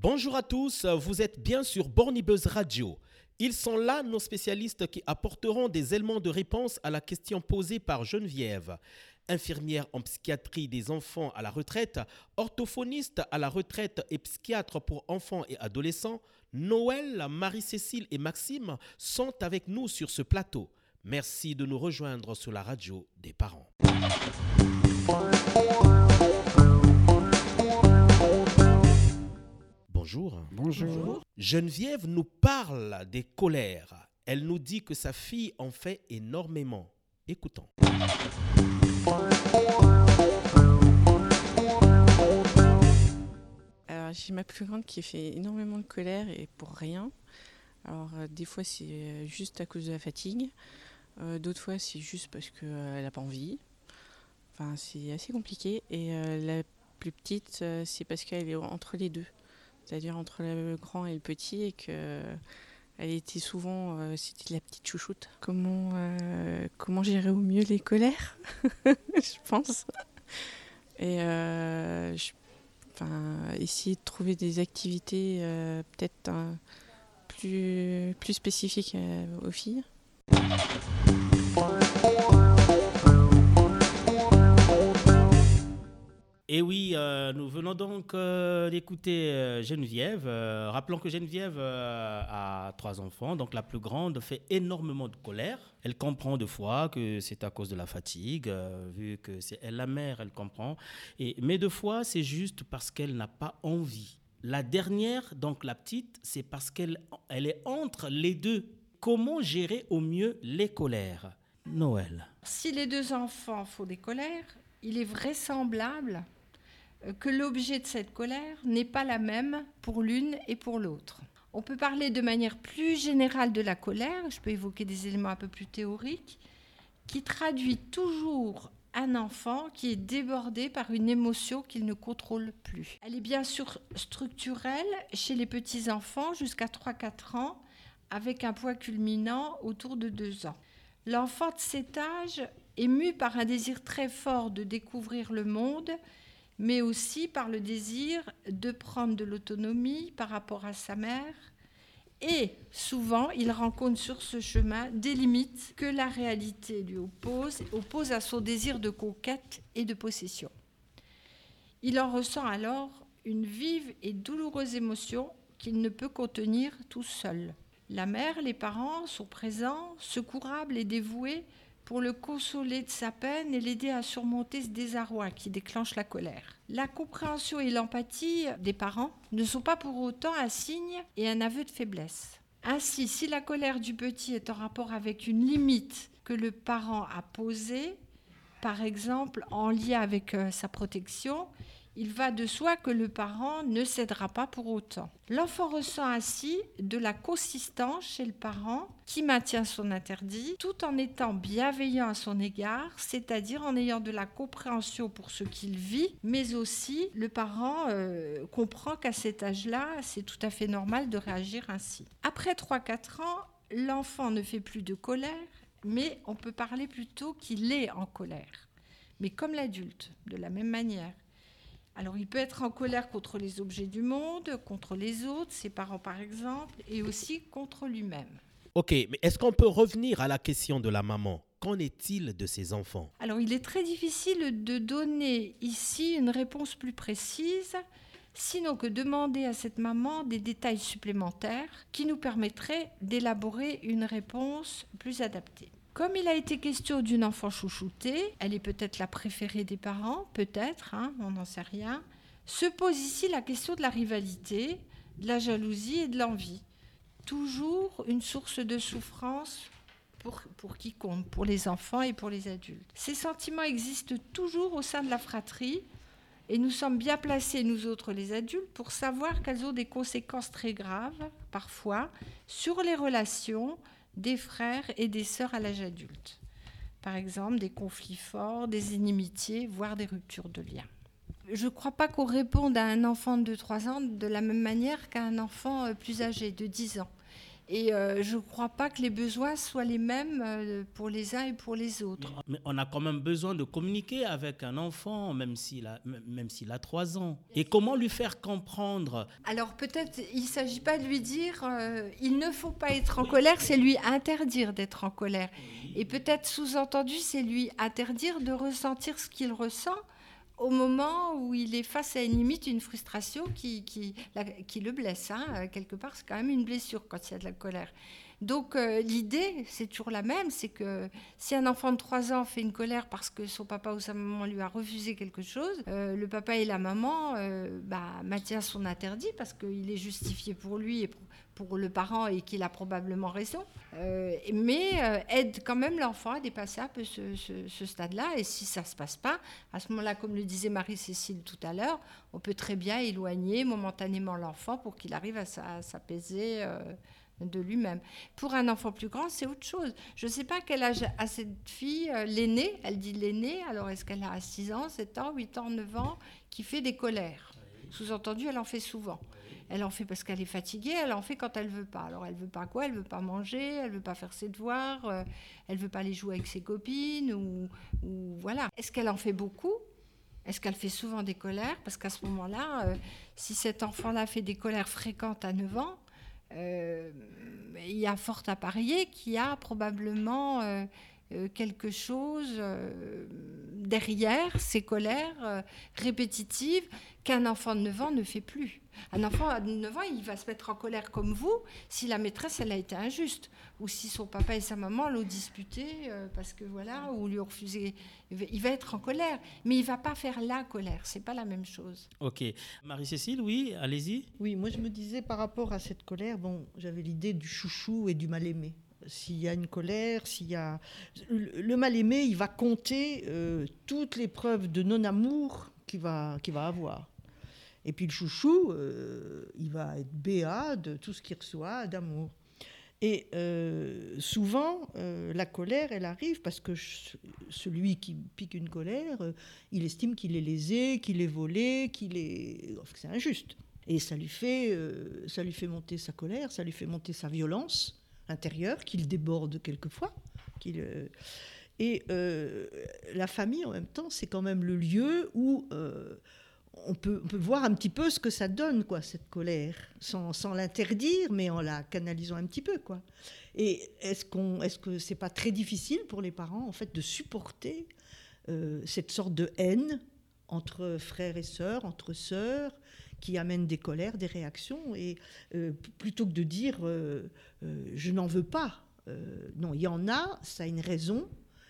Bonjour à tous, vous êtes bien sur Bornibus Radio. Ils sont là, nos spécialistes qui apporteront des éléments de réponse à la question posée par Geneviève. Infirmière en psychiatrie des enfants à la retraite, orthophoniste à la retraite et psychiatre pour enfants et adolescents, Noël, Marie-Cécile et Maxime sont avec nous sur ce plateau. Merci de nous rejoindre sur la radio des parents. Bonjour. Bonjour. Geneviève nous parle des colères. Elle nous dit que sa fille en fait énormément. Écoutons. Alors, j'ai ma plus grande qui fait énormément de colère et pour rien. Alors, euh, des fois, c'est euh, juste à cause de la fatigue. Euh, D'autres fois, c'est juste parce qu'elle n'a pas envie. Enfin, c'est assez compliqué. Et euh, la plus petite, euh, c'est parce qu'elle est entre les deux. C'est-à-dire entre le grand et le petit et que elle était souvent, euh, c'était la petite chouchoute. Comment, euh, comment gérer au mieux les colères, je pense. Et euh, essayer de trouver des activités peut-être plus, plus spécifiques aux filles. Et oui, euh, nous venons donc euh, d'écouter euh, Geneviève. Rappelons que Geneviève a trois enfants, donc la plus grande fait énormément de colère. Elle comprend de fois que c'est à cause de la fatigue, vu que c'est elle la mère, elle comprend. Et, mais deux fois, c'est juste parce qu'elle n'a pas envie. La dernière, donc la petite, c'est parce qu'elle elle est entre les deux. Comment gérer au mieux les colères? Noël. Si les deux enfants font des colères, il est vraisemblable que l'objet de cette colère n'est pas la même pour l'une et pour l'autre. On peut parler de manière plus générale de la colère, je peux évoquer des éléments un peu plus théoriques, qui traduit toujours un enfant qui est débordé par une émotion qu'il ne contrôle plus. Elle est bien sûr structurelle chez les petits-enfants jusqu'à 3-4 ans, avec un poids culminant autour de 2 ans. L'enfant de cet âge est mu par un désir très fort de découvrir le monde, mais aussi par le désir de prendre de l'autonomie par rapport à sa mère. Et souvent, il rencontre sur ce chemin des limites que la réalité lui oppose, oppose à son désir de conquête et de possession. Il en ressent alors une vive et douloureuse émotion qu'il ne peut contenir tout seul. La mère, les parents sont présents, secourables et dévoués pour le consoler de sa peine et l'aider à surmonter ce désarroi qui déclenche la colère. La compréhension et l'empathie des parents ne sont pas pour autant un signe et un aveu de faiblesse. Ainsi, si la colère du petit est en rapport avec une limite que le parent a posée, par exemple en lien avec euh, sa protection, il va de soi que le parent ne cédera pas pour autant. L'enfant ressent ainsi de la consistance chez le parent qui maintient son interdit tout en étant bienveillant à son égard, c'est-à-dire en ayant de la compréhension pour ce qu'il vit, mais aussi le parent euh, comprend qu'à cet âge-là, c'est tout à fait normal de réagir ainsi. Après 3-4 ans, l'enfant ne fait plus de colère, mais on peut parler plutôt qu'il est en colère. Mais comme l'adulte, de la même manière. Alors il peut être en colère contre les objets du monde, contre les autres, ses parents par exemple, et aussi contre lui-même. Ok, mais est-ce qu'on peut revenir à la question de la maman? Qu'en est-il de ses enfants? Alors il est très difficile de donner ici une réponse plus précise, sinon que demander à cette maman des détails supplémentaires qui nous permettraient d'élaborer une réponse plus adaptée. Comme il a été question d'une enfant chouchoutée, elle est peut-être la préférée des parents, peut-être, hein, on n'en sait rien, se pose ici la question de la rivalité, de la jalousie et de l'envie. Toujours une source de souffrance pour, pour quiconque, pour les enfants et pour les adultes. Ces sentiments existent toujours au sein de la fratrie et nous sommes bien placés, nous autres les adultes, pour savoir qu'elles ont des conséquences très graves, parfois, sur les relations des frères et des sœurs à l'âge adulte. Par exemple, des conflits forts, des inimitiés, voire des ruptures de liens. Je ne crois pas qu'on réponde à un enfant de 3 ans de la même manière qu'à un enfant euh, plus âgé, de 10 ans. Et euh, je ne crois pas que les besoins soient les mêmes euh, pour les uns et pour les autres. Mais on a quand même besoin de communiquer avec un enfant, même s'il a, même s'il a 3 ans. Et comment lui faire comprendre? Alors peut-être il ne s'agit pas de lui dire euh, il ne faut pas être en colère, c'est lui interdire d'être en colère. Et peut-être sous-entendu, c'est lui interdire de ressentir ce qu'il ressent au moment où il est face à une limite, une frustration qui, qui, le blesse. Hein. Euh, quelque part, c'est quand même une blessure quand il y a de la colère. Donc euh, l'idée, c'est toujours la même, c'est que si un enfant de 3 ans fait une colère parce que son papa ou sa maman lui a refusé quelque chose, euh, le papa et la maman bah, maintiennent son interdit parce qu'il est justifié pour lui et pour, le parent et qu'il a probablement raison, euh, mais euh, aide quand même l'enfant à dépasser un peu ce, stade-là. Et si ça ne se passe pas, à ce moment-là, comme le disait Marie-Cécile tout à l'heure, on peut très bien éloigner momentanément l'enfant pour qu'il arrive à, s'apaiser. Euh, de lui-même. Pour un enfant plus grand, c'est autre chose. Je ne sais pas quel âge a cette fille, l'aînée, elle dit l'aînée, alors est-ce qu'elle a 6 ans, 7 ans, 8 ans, 9 ans, qui fait des colères? Sous-entendu, elle en fait souvent. Elle en fait parce qu'elle est fatiguée, elle en fait quand elle veut pas. Alors elle veut pas quoi? Elle veut pas manger, elle veut pas faire ses devoirs, euh, elle veut pas aller jouer avec ses copines ou, voilà. Est-ce qu'elle en fait beaucoup? Est-ce qu'elle fait souvent des colères? Parce qu'à ce moment-là, euh, si cet enfant-là fait des colères fréquentes à 9 ans, euh, il y a fort à parier qu'il y a probablement quelque chose derrière ces colères répétitives qu'un enfant de 9 ans ne fait plus. Un enfant à 9 ans, il va se mettre en colère comme vous si la maîtresse, elle a été injuste. Ou si son papa et sa maman l'ont disputé euh, parce que voilà, ou lui ont refusé. Il va être en colère. Mais il va pas faire la colère. C'est pas la même chose. Ok. Marie-Cécile, oui, allez-y. Oui, moi je me disais par rapport à cette colère, bon, j'avais l'idée du chouchou et du mal-aimé s'il y a une colère, s'il y a le mal-aimé, il va compter euh, toutes les preuves de non-amour qu'il va, va avoir. Et puis le chouchou, euh, il va être béat de tout ce qu'il reçoit d'amour. Et euh, souvent, la colère, elle arrive parce que celui qui pique une colère, il estime qu'il est lésé, qu'il est volé, qu'il est, que c'est injuste. Et ça lui fait, ça lui fait monter sa colère, ça lui fait monter sa violence intérieure qu'il déborde quelquefois. Qu'il, et la famille, en même temps, c'est quand même le lieu où on peut, voir un petit peu ce que ça donne, quoi, cette colère, sans, l'interdire, mais en la canalisant un petit peu, quoi. Et est-ce qu'on, est-ce que pas très difficile pour les parents, en fait, de supporter euh, cette sorte de haine entre frères et sœurs, entre sœurs, qui amène des colères, des réactions, et euh, plutôt que de dire euh, je n'en veux pas, non, il y en a, ça a une raison,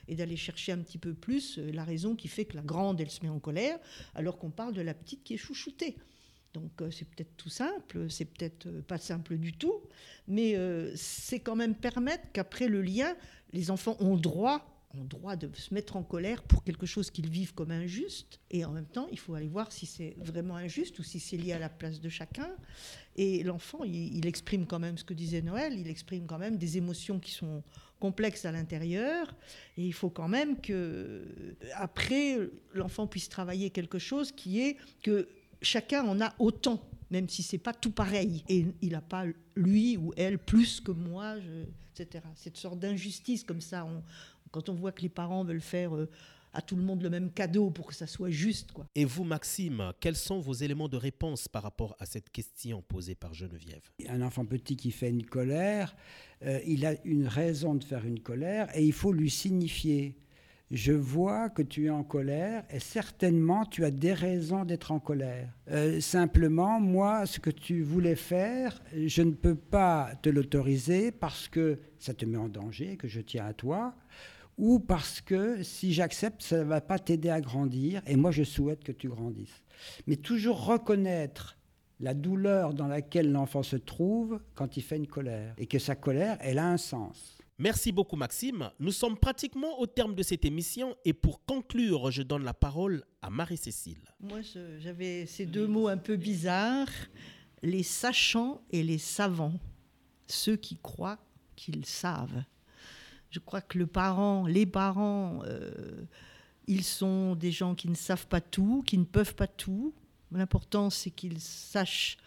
et d'aller chercher un petit peu plus euh, la raison qui fait que la grande, elle se met en colère, alors qu'on parle de la petite qui est chouchoutée. Donc euh, c'est peut-être tout simple, c'est peut-être euh, pas simple du tout, mais c'est quand même permettre qu'après le lien, les enfants ont droit ont droit de se mettre en colère pour quelque chose qu'ils vivent comme injuste. Et en même temps, il faut aller voir si c'est vraiment injuste ou si c'est lié à la place de chacun. Et l'enfant, il, exprime quand même ce que disait Noël, il exprime quand même des émotions qui sont complexe à l'intérieur. Et il faut quand même que, après, l'enfant puisse travailler quelque chose qui est que chacun en a autant, même si c'est pas tout pareil. Et il n'a pas, lui ou elle, plus que moi, etc. Cette sorte d'injustice comme ça, quand on voit que les parents veulent faire... Euh, à tout le monde le même cadeau pour que ça soit juste. Quoi. Et vous, Maxime, quels sont vos éléments de réponse par rapport à cette question posée par Geneviève? Un enfant petit qui fait une colère, euh, il a une raison de faire une colère et il faut lui signifier. Je vois que tu es en colère et certainement tu as des raisons d'être en colère. Euh, simplement, moi, ce que tu voulais faire, je ne peux pas te l'autoriser parce que ça te met en danger, que je tiens à toi ou parce que si j'accepte, ça ne va pas t'aider à grandir, et moi je souhaite que tu grandisses. Mais toujours reconnaître la douleur dans laquelle l'enfant se trouve quand il fait une colère, et que sa colère, elle a un sens. Merci beaucoup Maxime. Nous sommes pratiquement au terme de cette émission et pour conclure, je donne la parole à Marie-Cécile. Moi, j'avais ces deux mots un peu bizarres, les sachants et les savants, ceux qui croient qu'ils savent. Je crois que les parents, euh, ils sont des gens qui ne savent pas tout, qui ne peuvent pas tout. L'important, c'est qu'ils sachent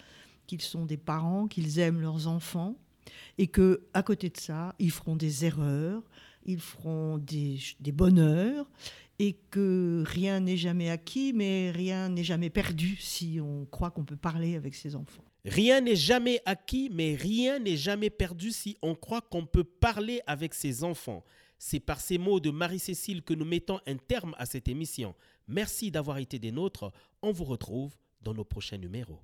qu'ils sont des parents, qu'ils aiment leurs enfants, Et que à côté de ça, ils feront des erreurs, ils feront des, des bonheurs, et que rien n'est jamais acquis, mais rien n'est jamais perdu si on croit qu'on peut parler avec ses enfants. Rien n'est jamais acquis, mais rien n'est jamais perdu si on croit qu'on peut parler avec ses enfants. C'est par ces mots de Marie-Cécile que nous mettons un terme à cette émission. Merci d'avoir été des nôtres. On vous retrouve dans nos prochains numéros.